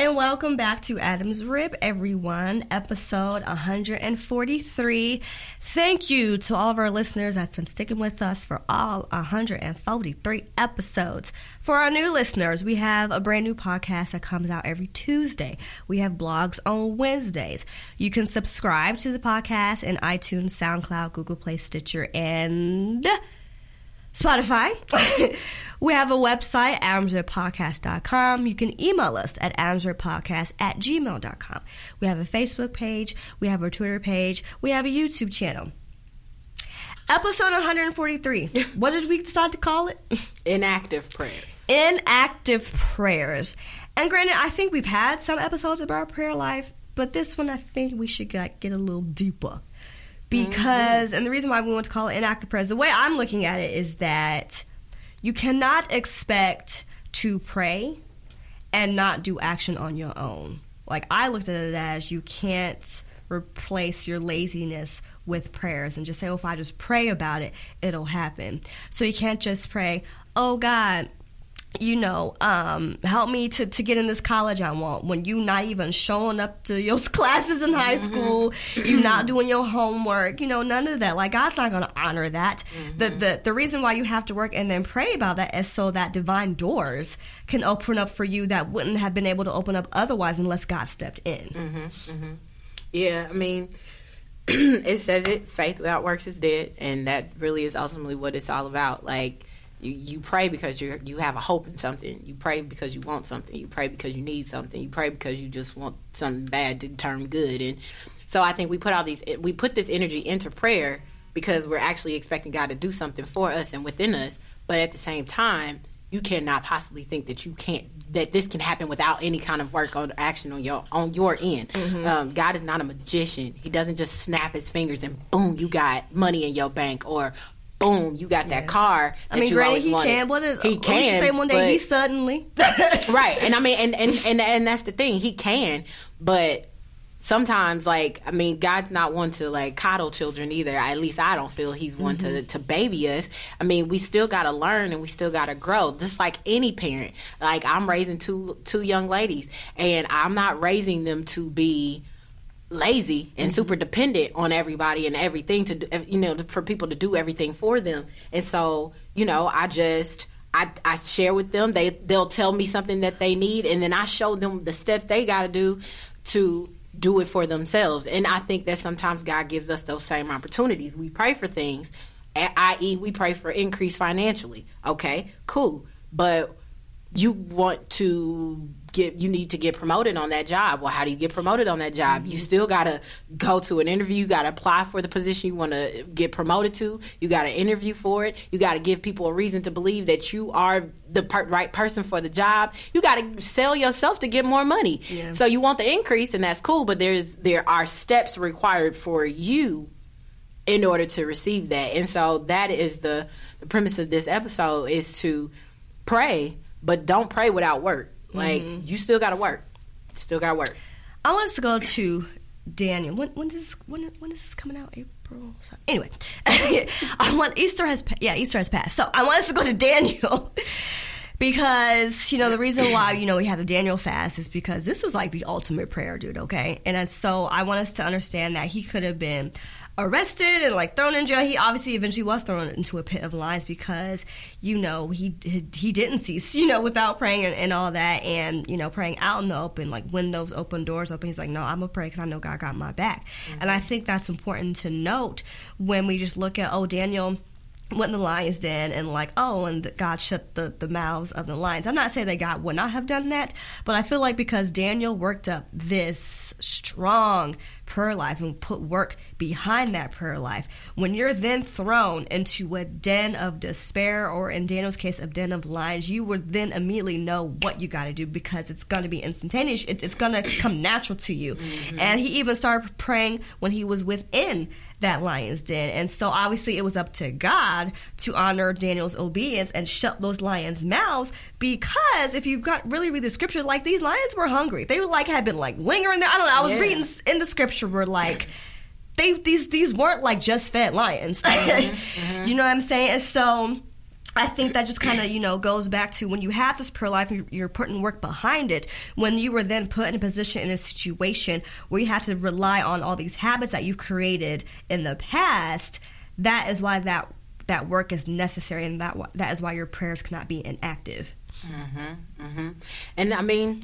And welcome back to Adam's Rib, everyone, episode 143. Thank you to all of our listeners that's been sticking with us for all 143 episodes. For our new listeners, we have a brand new podcast that comes out every Tuesday. We have blogs on Wednesdays. You can subscribe to the podcast in iTunes, SoundCloud, Google Play, Stitcher, and Spotify. we have a website, adamsribpodcast.com. You can email us at adamsribpodcast at gmail.com. We have a Facebook page. We have a Twitter page. We have a YouTube channel. Episode 143. what did we decide to call it? Inactive prayers. Inactive prayers. And granted, I think we've had some episodes about our prayer life, but this one I think we should get, get a little deeper because, mm-hmm. and the reason why we want to call it inactive prayers, the way I'm looking at it is that you cannot expect to pray and not do action on your own. Like I looked at it as you can't replace your laziness with prayers and just say, oh, if I just pray about it, it'll happen. So you can't just pray, oh God, you know, um, help me to, to get in this college I want. When you not even showing up to your classes in high mm-hmm. school, you not doing your homework, you know, none of that. Like God's not going to honor that. Mm-hmm. The, the the reason why you have to work and then pray about that is so that divine doors can open up for you that wouldn't have been able to open up otherwise unless God stepped in. Mm-hmm. mm-hmm. Yeah, I mean. it says it faith without works is dead and that really is ultimately what it's all about like you, you pray because you you have a hope in something. You pray because you want something. You pray because you need something. You pray because you just want something bad to turn good. And so I think we put all these we put this energy into prayer because we're actually expecting God to do something for us and within us. But at the same time, you cannot possibly think that you can't that this can happen without any kind of work or action on your on your end. Mm-hmm. Um, God is not a magician. He doesn't just snap his fingers and boom, you got money in your bank or boom, you got that car. That I mean, granted, he wanted. can. What is, he can. You say one day he suddenly right, and I mean, and, and and and that's the thing. He can, but sometimes, like, I mean, God's not one to like coddle children either. At least I don't feel He's one mm-hmm. to to baby us. I mean, we still got to learn and we still got to grow, just like any parent. Like, I'm raising two two young ladies, and I'm not raising them to be lazy and mm-hmm. super dependent on everybody and everything to do, you know for people to do everything for them. And so you know i just I, I share with them. They they'll tell me something that they need and then i show them the steps they got to do to do it for themselves. And i think that sometimes god gives us those same opportunities. We pray for things i.e we pray for increase financially. Okay cool. But you want to get you need to get promoted on that job. Well, how do you get promoted on that job? Mm-hmm. You still got to go to an interview. You got to apply for the position you want to get promoted to. You got to interview for it. You got to give people a reason to believe that you are the per- right person for the job. You got to sell yourself to get more money. Yeah. So you want the increase, and that's cool. But there's there are steps required for you in order to receive that. And so that is the the premise of this episode is to pray, but don't pray without work. Like mm-hmm. you still got to work. Still got to work. I want us to go to Daniel. When when does when when is this coming out? April. So, anyway, I want Easter has yeah Easter has passed. So I want us to go to Daniel. because you know the reason why you know we have the Daniel fast is because this is like the ultimate prayer, dude. Okay, and so I want us to understand that he could have been arrested and like thrown in jail. He obviously eventually was thrown into a pit of lions because you know he he didn't cease you know without praying and, and all that and you know praying out in the open like windows open doors open. He's like, no, I'm gonna pray because I know God got my back, mm-hmm. and I think that's important to note when we just look at oh Daniel in the lion's den and like oh and god shut the, the mouths of the lions i'm not saying that god would not have done that but i feel like because daniel worked up this strong prayer life and put work behind that prayer life, when you're then thrown into a den of despair, or in Daniel's case, a den of lions, you would then immediately know what you got to do because it's going to be instantaneous. It's, it's going to come natural to you. Mm-hmm. And he even started praying when he was within that lion's den. And so obviously it was up to God to honor Daniel's obedience and shut those lions' mouths because if you've got really read the scripture, like these lions were hungry. They were like had been like lingering there. I don't know. I was yeah. reading in the scripture were like they these these weren't like just fed lions. Mm-hmm, mm-hmm. You know what I'm saying? And so I think that just kind of you know goes back to when you have this prayer life, you're putting work behind it. When you were then put in a position in a situation where you have to rely on all these habits that you've created in the past, that is why that that work is necessary, and that that is why your prayers cannot be inactive. Mm-hmm, mm-hmm. And I mean,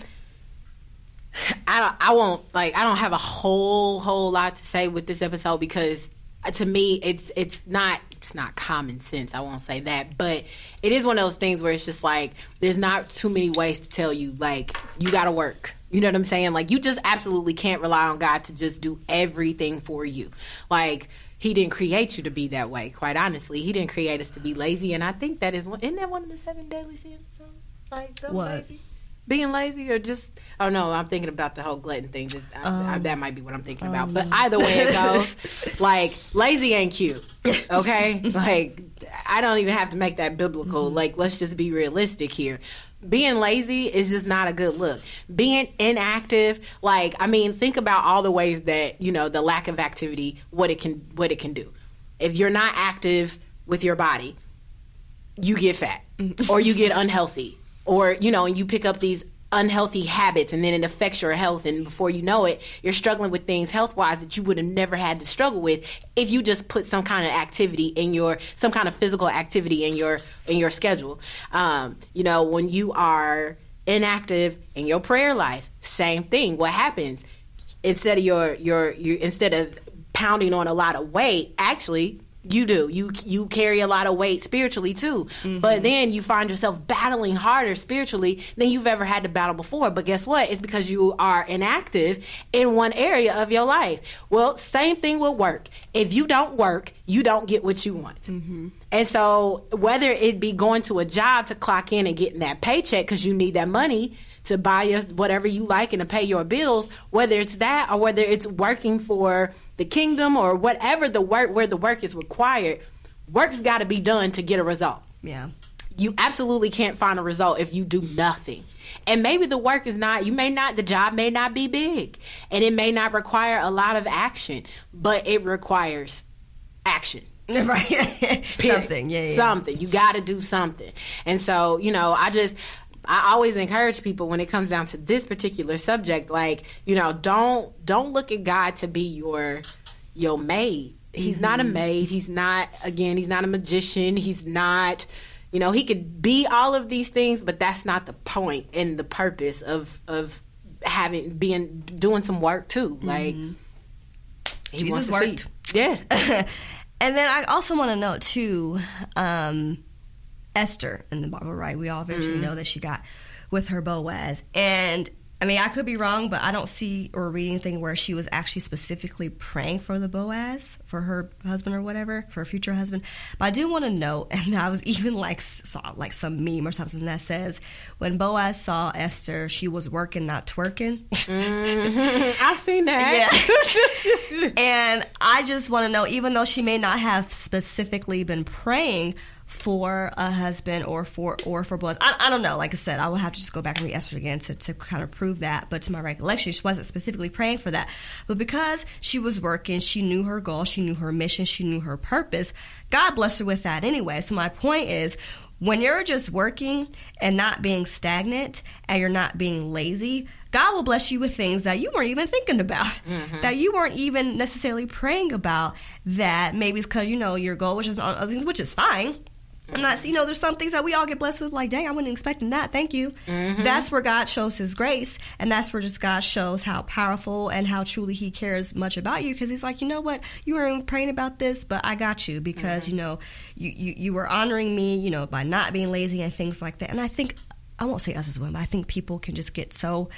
I don't, I won't like I don't have a whole whole lot to say with this episode because to me it's it's not it's not common sense i won't say that but it is one of those things where it's just like there's not too many ways to tell you like you gotta work. You know what i'm saying? Like you just absolutely can't rely on god to just do everything for you. Like he didn't create you to be that way quite honestly. He didn't create us to be lazy and i think that is one isn't that one of the seven deadly sins? Like so what? lazy? Being lazy or just oh no i'm thinking about the whole glutton thing. Just I, um, I, that might be what i'm thinking um, about. But either way it goes like lazy ain't cute okay? Like i don't even have to make that biblical. Mm-hmm. like let's just be realistic here. Being lazy is just not a good look. Being inactive like i mean think about all the ways that you know the lack of activity what it can what it can do. If you're not active with your body you get fat mm-hmm. or you get unhealthy or you know and you pick up these unhealthy habits and then it affects your health. And before you know it you're struggling with things health wise that you would have never had to struggle with if you just put some kind of activity in your some kind of physical activity in your in your schedule. Um, you know when you are inactive in your prayer life same thing. What happens? Instead of your your, your instead of pounding on a lot of weight actually you do. You you carry a lot of weight spiritually too. Mm-hmm. But then you find yourself battling harder spiritually than you've ever had to battle before. But guess what? It's because you are inactive in one area of your life. Well, same thing will work. If you don't work, you don't get what you want. Mm-hmm. And so whether it be going to a job to clock in and getting that paycheck because you need that money to buy whatever you like and to pay your bills, whether it's that or whether it's working for the kingdom or whatever the work where the work is required, work's got to be done to get a result. Yeah. You absolutely can't find a result if you do nothing. And maybe the work is not, you may not, the job may not be big and it may not require a lot of action, but it requires action. Right. something. Yeah, yeah. Something. You got to do something. And so, you know, I just, I always encourage people when it comes down to this particular subject, like, you know, don't don't look at God to be your your maid. He's mm-hmm. not a mm-hmm. maid. He's not again, he's not a magician. He's not you know, he could be all of these things, but that's not the point and the purpose of of having being doing some work too. Mm-hmm. Like he Jesus wants to worked. See. Yeah. and then I also want to note too, um, Esther in the Bible, right? We all eventually mm-hmm. know that she got with her Boaz. And I mean, I could be wrong, but I don't see or read anything where she was actually specifically praying for the Boaz, for her husband or whatever, for her future husband. But I do want to note, and I was even like saw like some meme or something that says when Boaz saw Esther, she was working, not twerking. Mm-hmm. I've seen that. Yeah. and I just want to know, even though she may not have specifically been praying for a husband or for or for boys. I, I don't know. Like I said, I will have to just go back and read Esther again to, to kind of prove that. But to my recollection, she wasn't specifically praying for that. But because she was working, she knew her goal, she knew her mission, she knew her purpose. God blessed her with that anyway. So my point is when you're just working and not being stagnant and you're not being lazy, God will bless you with things that you weren't even thinking about, mm-hmm. that you weren't even necessarily praying about. That maybe it's because you know your goal was just on other things, which is fine. I'm not, you know, there's some things that we all get blessed with, like, dang, I wasn't expecting that. Thank you. Mm-hmm. That's where God shows his grace. And that's where just God shows how powerful and how truly he cares much about you. Because he's like, you know what? You weren't praying about this, but I got you because, mm-hmm. you know, you, you, you were honoring me, you know, by not being lazy and things like that. And I think, I won't say us as women, but I think people can just get so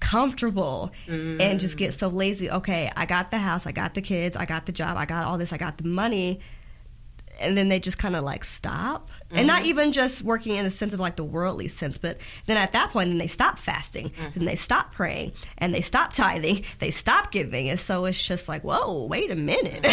comfortable and just get so lazy. Okay, I got the house, I got the kids, I got the job, I got all this, I got the money. And then they just kind of like stop. And not even just working in the sense of like the worldly sense, but then at that point, then they stop fasting, and they stop praying, and they stop tithing, they stop giving. And so it's just like, whoa, wait a minute.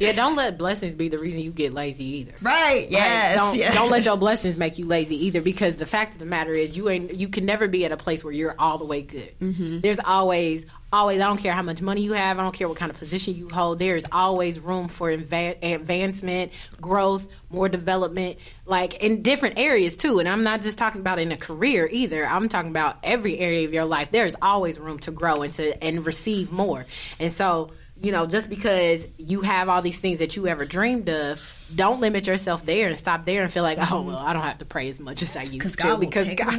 Yeah, don't let blessings be the reason you get lazy either. right, Like, yes. don't yes. don't let your blessings make you lazy either because the fact of the matter is you ain't you can never be at a place where you're all the way good. Mm-hmm. There's always always I don't care how much money you have, I don't care what kind of position you hold. There is always room for adva- advancement, growth, more development, like in different areas too. And I'm not just talking about in a career either. I'm talking about every area of your life. There's always room to grow and to and receive more. And so you know, just because you have all these things that you ever dreamed of, don't limit yourself there and stop there and feel like, oh mm-hmm. well, I don't have to pray as much as I used to God will because God.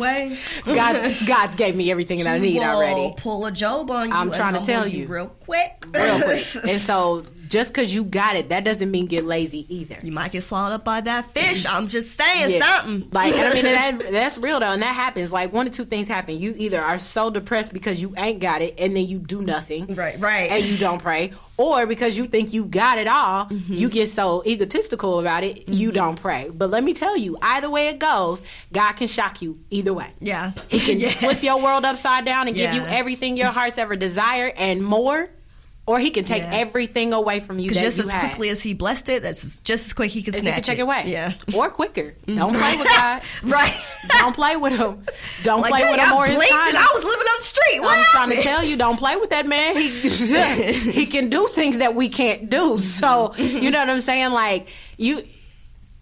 God, God's gave me everything that I need already, Pull a Job on you. I'm trying to tell you. real quick. real quick. And so, just because you got it, that doesn't mean get lazy either. you might get swallowed up by that fish. I'm just saying Yeah. something. Like I mean, that, that's real though, and that happens. Like one or two things happen. You either are so depressed because you ain't got it, and then you do nothing, Right, right. and you don't pray, or because you think you got it all, Mm-hmm. you get so egotistical about it, you don't pray. But let me tell you, either way it goes, God can shock you either way. yeah. He can Yes. flip your world upside down and give you everything your heart's ever desired and more, or he can take Yeah. everything away from you. Just you as had. quickly as he blessed it, that's just as quick he can snatch you can take it away. Yeah. Or quicker. Mm-hmm. Don't play with God. Right. Don't play with him. Don't Like, play dang, with him I or his time. I was living on the street. What I'm trying to tell you, don't play with that man. He he can do things that we can't do. So mm-hmm. you know what I'm saying? Like you,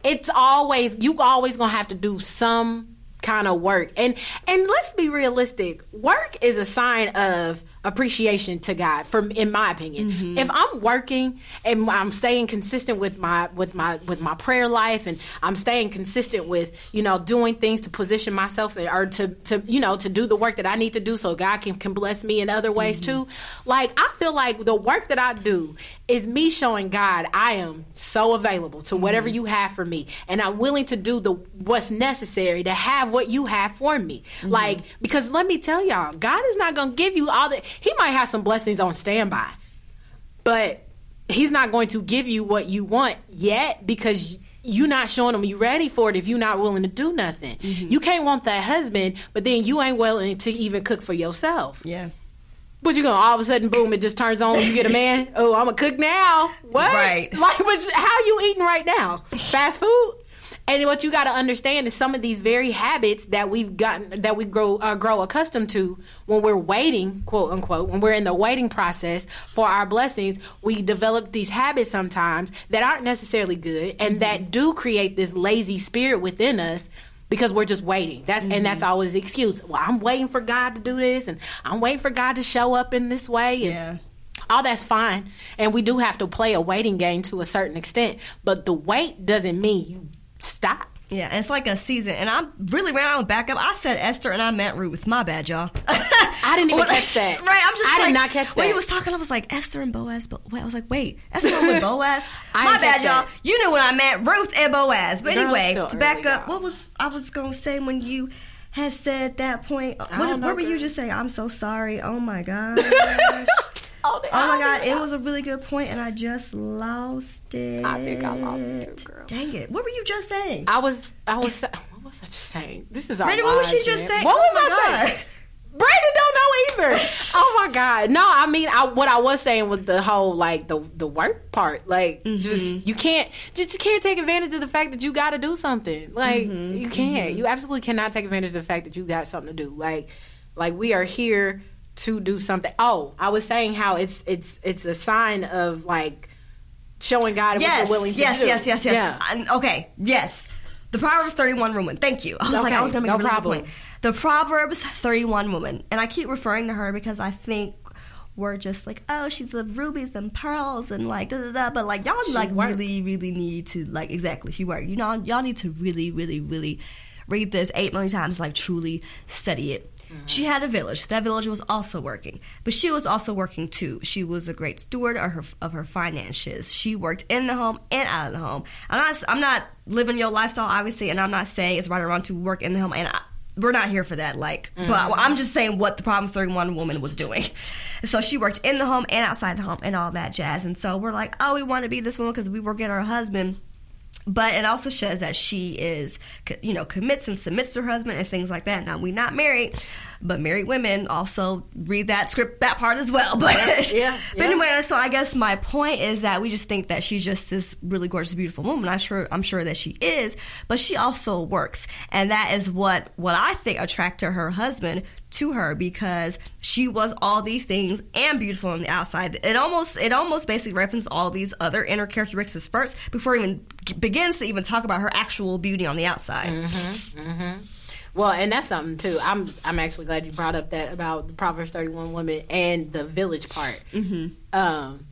it's always you always gonna have to do some kind of work. And and let's be realistic. Work is a sign of appreciation to God. From in my opinion, mm-hmm. if I'm working and I'm staying consistent with my with my with my prayer life, and I'm staying consistent with you know doing things to position myself or to to you know to do the work that I need to do, so God can can bless me in other ways mm-hmm. too. Like I feel like the work that I do is me showing God I am so available to whatever mm-hmm. you have for me, and I'm willing to do the what's necessary to have what you have for me. Like because let me tell y'all, God is not gonna give you all the. He might have some blessings on standby, but He's not going to give you what you want yet because. You're not showing him you ready for it if you're not willing to do nothing. Mm-hmm. You can't want that husband, but then you ain't willing to even cook for yourself. Yeah. But you're gonna all of a sudden, boom, it just turns on. You get a man. Oh, I'm a cook now. What? Right. Like, but how you eating right now? Fast food. And what you got to understand is some of these very habits that we've gotten, that we grow uh, grow accustomed to when we're waiting, quote unquote, when we're in the waiting process for our blessings. We develop these habits sometimes that aren't necessarily good, and that do create this lazy spirit within us because we're just waiting. That's and that's always the excuse. Well, I'm waiting for God to do this, and I'm waiting for God to show up in this way. And Yeah. all that's fine, and we do have to play a waiting game to a certain extent. But the wait doesn't mean you stop. Yeah, and it's like a season, and I really ran out of backup. I said Esther, and I meant Ruth. My bad, y'all. I didn't even Well, catch that. Right, I'm just. I did not catch that. When he was talking, I was like Esther and Boaz. But wait, I was like, wait, Esther and Boaz. My bad, y'all. that. You knew what I meant, Ruth and Boaz. But Girl, anyway, to back up, y'all. what was I was gonna say when you had said that point? What, know, what were you just saying? I'm so sorry. Oh my god. Oh, my god, it was a really good point, and I just lost it. I think I lost it too, girl. Dang it! What were you just saying? I was. I was. What was I just saying? This is our. Brandon, what was she just man. saying? What Oh was I God. saying? Brandon don't know either. oh my god! No, I mean, I, what I was saying was the whole like the the work part. Like, Mm-hmm. just you can't just you can't take advantage of the fact that you got to do something. Like, Mm-hmm. you can't. You absolutely cannot take advantage of the fact that you got something to do. Like, like we are here to do something. Oh, I was saying how it's it's it's a sign of like showing God what yes, you're willing to yes, do. yes, yes, yes, Yeah. And- okay, yes. The Proverbs 31 woman. Thank you. I was like, I was going to make no a really good problem. point. The Proverbs 31 woman. And I keep referring to her because I think we're just like, oh, she's the rubies and pearls and like da da da. But like y'all like worked. really, really need to like exactly she worked. You know, y'all need to really, really, really read this eight million times, like truly study it. She had a village. That village was also working, but she was also working too. She was a great steward of her of her finances. She worked in the home and out of the home. I'm not I'm not living your lifestyle obviously, and I'm not saying it's right or wrong to work in the home and we're not here for that. Like, mm-hmm. but I'm just saying what the Proverbs 31 woman was doing. So she worked in the home and outside the home and all that jazz. And so we're like, oh, we want to be this woman because we work at our husband but it also shows that she is you know commits and submits to her husband and things like that. Now we're not married but married women also read that script that part as well but yeah, yeah, but yeah. anyway so i guess my point is that we just think that she's just this really gorgeous beautiful woman i'm sure i'm sure that she is but she also works and that is what what i think attracted her husband to her because she was all these things and beautiful on the outside. It almost it almost basically references all these other inner characteristics first before even begins to even talk about her actual beauty on the outside. Mm-hmm, mm-hmm. Well, and that's something too. I'm I'm actually glad you brought up that about the Proverbs 31 woman and the village part. Mm-hmm. Um,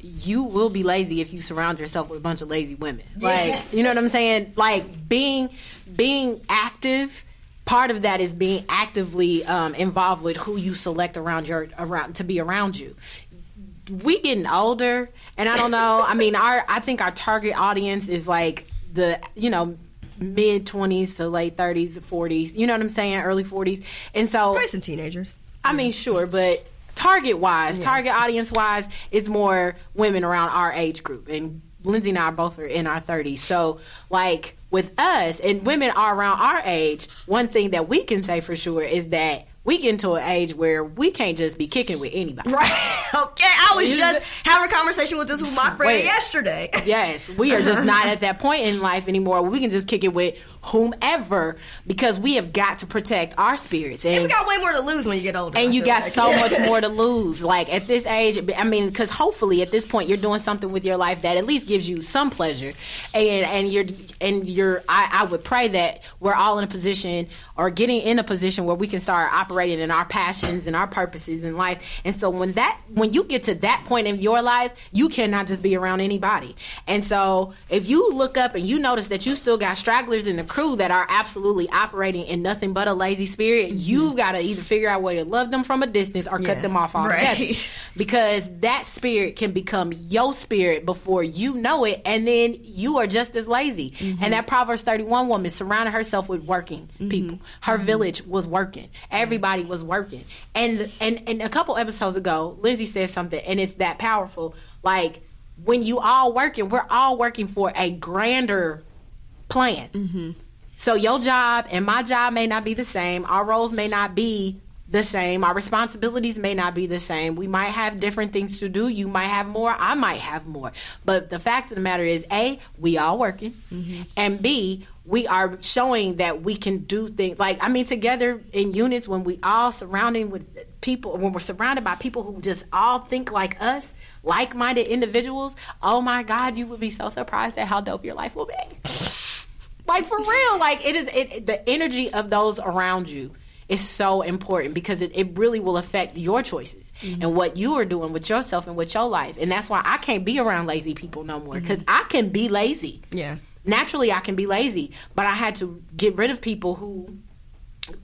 you will be lazy if you surround yourself with a bunch of lazy women. Like, you know what I'm saying? Like being being active part of that is being actively um, involved with who you select around your around to be around you we getting older and i don't know i mean our i think our target audience is like the you know mid 20s to late 30s 40s you know what i'm saying? Early 40s and so probably some teenagers. I mean sure but target wise yeah. target audience wise it's more women around our age group. And lindsay and i both are in our 30s so like with us and women are around our age, one thing that we can say for sure is that we get into an age where we can't just be kicking with anybody. Right. okay. I was just having a conversation with this with my friend Wait. yesterday. yes. We are just not at that point in life anymore. We can just kick it with whomever because we have got to protect our spirits. And, and we got way more to lose when you get older. And you got like. so much more to lose. Like at this age, I mean, because hopefully at this point you're doing something with your life that at least gives you some pleasure, and and you're and you're. I, I would pray that we're all in a position or getting in a position where we can start operating in our passions and our purposes in life. And so when that when you get to that point in your life, you cannot just be around anybody. And so if you look up and you notice that you still got stragglers in the crew that are absolutely operating in nothing but a lazy spirit, mm-hmm. you've got to either figure out a way to love them from a distance or yeah, cut them off altogether. Right. Because that spirit can become your spirit before you know it, and then you are just as lazy. Mm-hmm. And that Proverbs 31 woman surrounded herself with working mm-hmm. people. Her mm-hmm. village was working. Everybody was working. And, and, and a couple episodes ago, Lindsay said something, and it's that powerful. Like, when you all working, we're all working for a grander plan. Mm-hmm. So your job and my job may not be the same. Our roles may not be the same. Our responsibilities may not be the same. We might have different things to do. You might have more. I might have more. But the fact of the matter is, A, we all working. Mm-hmm. And B, we are showing that we can do things like, I mean, together in units when we all surrounding with people, when we're surrounded by people who just all think like us, like minded individuals, oh my God, you would be so surprised at how dope your life will be. Like for real, like it is. It, the energy of those around you is so important because it, it really will affect your choices mm-hmm. and what you are doing with yourself and with your life. And that's why I can't be around lazy people no more because mm-hmm. I can be lazy. Yeah, naturally I can be lazy, but I had to get rid of people who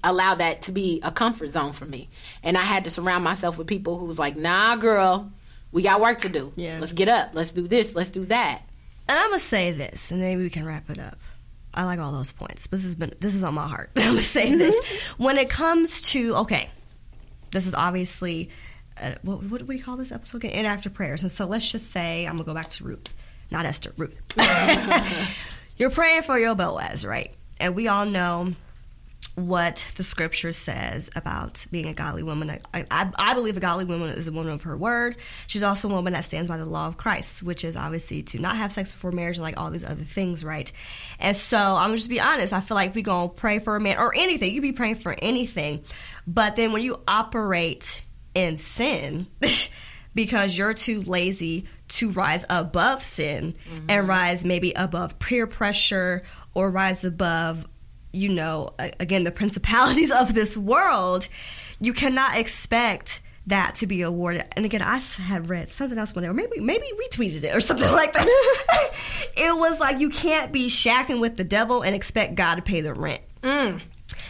allow that to be a comfort zone for me. And I had to surround myself with people who was like, "Nah, girl, we got work to do. Yeah. Let's get up. Let's do this. Let's do that." And I'm gonna say this, and maybe we can wrap it up. I like all those points. This has been this is on my heart. I'm gonna say this when it comes to okay, this is obviously uh, what, what, do we call this episode again? Inactive prayers, and so let's just say I'm gonna go back to Ruth, not Esther, Ruth. You're praying for your Boaz, right? And we all know what the scripture says about being a godly woman. I, I, I, believe a godly woman is a woman of her word. She's also a woman that stands by the law of Christ, which is obviously to not have sex before marriage and like all these other things, right? And so I'm just be honest. I feel like we gonna pray for a man or anything. You be praying for anything, but then when you operate in sin. because you're too lazy to rise above sin mm-hmm. and rise maybe above peer pressure or rise above you know, again, the principalities of this world, you cannot expect that to be awarded. And again, I had read something else one day, or maybe maybe we tweeted it or something like that. it was like you can't be shacking with the devil and expect God to pay the rent. Mm.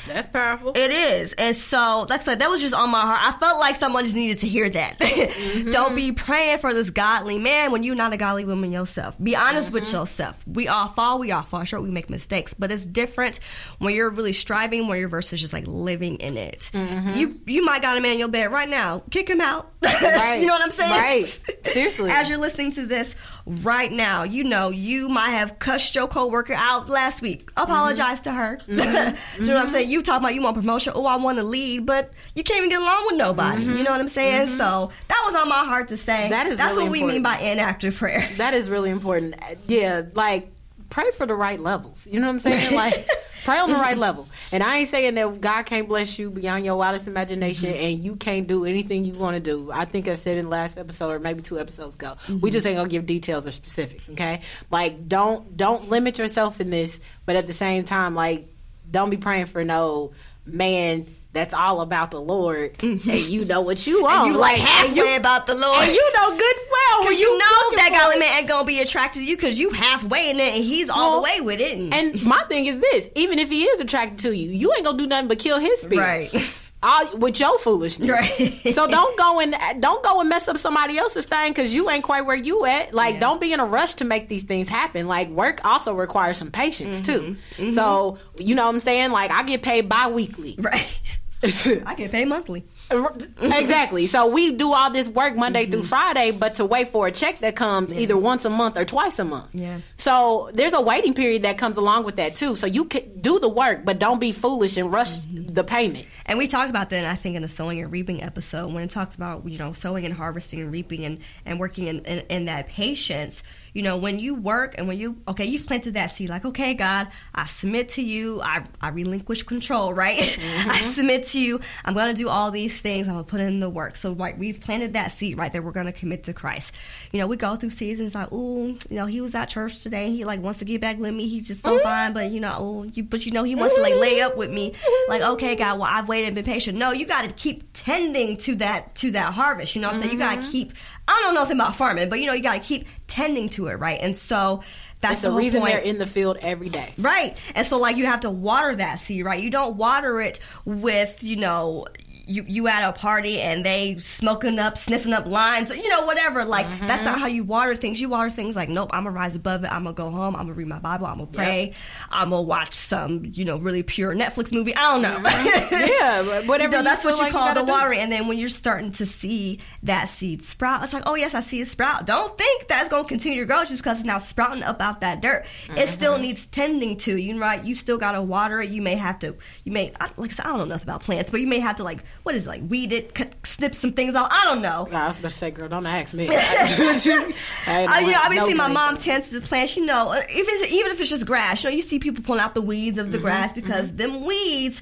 That's powerful. It is. And so, like I said, that was just on my heart. I felt like someone just needed to hear that. Mm-hmm. Don't be praying for this godly man when you're not a godly woman yourself. Be honest mm-hmm. with yourself. We all fall, we all fall short, we make mistakes. But it's different when you're really striving, when your versus just like living in it. Mm-hmm. You you might got a man in your bed right now. Kick him out. Right. you know what I'm saying? Right. Seriously. As you're listening to this right now, you know, you might have cussed your coworker out last week. Apologize to her. you know what I'm saying? You talking about you want promotion. Oh, I want to lead, but you can't even get along with nobody. Mm-hmm. You know what I'm saying? Mm-hmm. So that was on my heart to say. That is that's really what we mean by inactive prayer. That is really important. Yeah, like pray for the right levels. You know what I'm saying? Like pray on the right level. And I ain't saying that God can't bless you beyond your wildest imagination mm-hmm. and you can't do anything you want to do. I think I said in the last episode or maybe two episodes ago. Mm-hmm. We just ain't gonna give details or specifics. Okay? Like don't don't limit yourself in this, but at the same time, like don't be praying for no man that's all about the Lord, mm-hmm. and you know what you want. you like halfway you, about the Lord, and you know good well because you, you know that godly man ain't gonna be attracted to you because you halfway in it and he's well, all the way with it. And my thing is this: even if he is attracted to you, you ain't gonna do nothing but kill his spirit. Right. All, with your foolishness. Right. so don't go and don't go and mess up somebody else's thing because you ain't quite where you at. Like, yeah. don't be in a rush to make these things happen. Like, work also requires some patience mm-hmm. too. Mm-hmm. So you know what I'm saying? Like, I get paid bi-weekly. Right. I get paid monthly. exactly. So we do all this work Monday mm-hmm. through Friday, but to wait for a check that comes yeah. either once a month or twice a month. Yeah. So there's a waiting period that comes along with that too. So you can do the work, but don't be foolish and rush mm-hmm. The payment. And we talked about that, I think, in the sowing and reaping episode when it talks about you know sowing and harvesting and reaping and and working in, in, in that patience you know, when you work and when you, okay, you've planted that seed, like, okay, God, I submit to you. I, I relinquish control, right? Mm-hmm. I submit to you. I'm going to do all these things. I'm going to put in the work. So, right, we've planted that seed, right, there. we're going to commit to Christ. You know, we go through seasons like, ooh, you know, he was at church today. He, like, wants to get back with me. He's just so mm-hmm. fine. But, you know, ooh, you, but, you know, he wants to, like, lay up with me. Like, okay, God, well, I've waited and been patient. No, you got to keep tending to that, to that harvest. You know what I'm saying? You got to mm-hmm. keep I don't know nothing about farming, but you know, you got to keep tending to it, right? And so that's it's the, reason point. they're in the field every day. Right. And so like you have to water that seed, right? You don't water it with, you know, you you at a party and they smoking up, sniffing up lines, you know, whatever. Like mm-hmm. that's not how you water things. You water things like, nope, I'm gonna rise above it. I'm gonna go home. I'm gonna read my Bible. I'm gonna pray. Yep. I'm gonna watch some, you know, really pure Netflix movie. I don't know. Mm-hmm. yeah, whatever. you know, that's what you like call you the watering. And then when you're starting to see that seed sprout, it's like, oh yes, I see it sprout. Don't think that's gonna continue to grow just because it's now sprouting up out that dirt. Mm-hmm. It still needs tending to. You know, right? You still gotta water it. You may have to. You may like I said, I don't know nothing about plants, but you may have to like what is it, like weed it, cut, snip some things off. I don't know. I was about to say, girl, don't ask me. I, uh, you know, obviously my mom tends to plant. You know, even even if it's just grass, you know, you see people pulling out the weeds of the mm-hmm, grass because mm-hmm. them weeds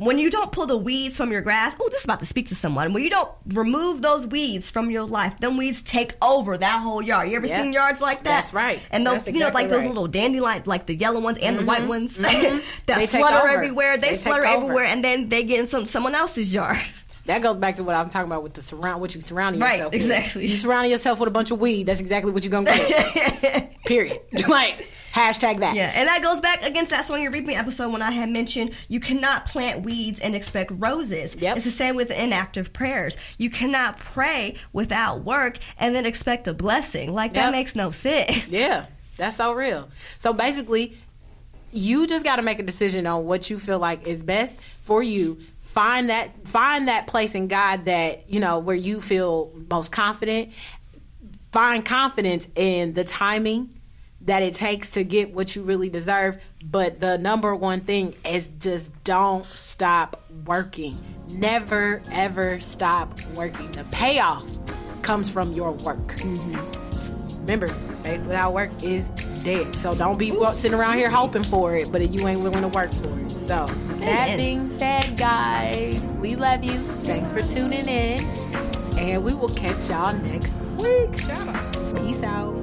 when you don't pull the weeds from your grass, oh, this is about to speak to someone. When you don't remove those weeds from your life, then weeds take over that whole yard. You ever yep. seen yards like that? That's right. And those, exactly you know, like right. those little dandelions, like the yellow ones and mm-hmm. the white ones mm-hmm. that they flutter everywhere. They, they flutter everywhere, and then they get in some someone else's yard. That goes back to what I'm talking about with the surround, what you surrounding right, yourself. Right, exactly. With. You surrounding yourself with a bunch of weed. That's exactly what you're gonna get. Period. like hashtag that. Yeah, and that goes back against that and reaping episode when I had mentioned you cannot plant weeds and expect roses. Yep. It's the same with inactive prayers. You cannot pray without work and then expect a blessing. Like that Yep. makes no sense. Yeah, that's so real. So basically, you just got to make a decision on what you feel like is best for you. Find that find that place in God that you know where you feel most confident. Find confidence in the timing that it takes to get what you really deserve. But the number one thing is just don't stop working. Never ever stop working. The payoff comes from your work. Remember, faith without work is dead. So don't be sitting around here hoping for it, but you ain't willing to work for it. So that being said, guys, we love you. Thanks for tuning in, and we will catch y'all next week. Peace out.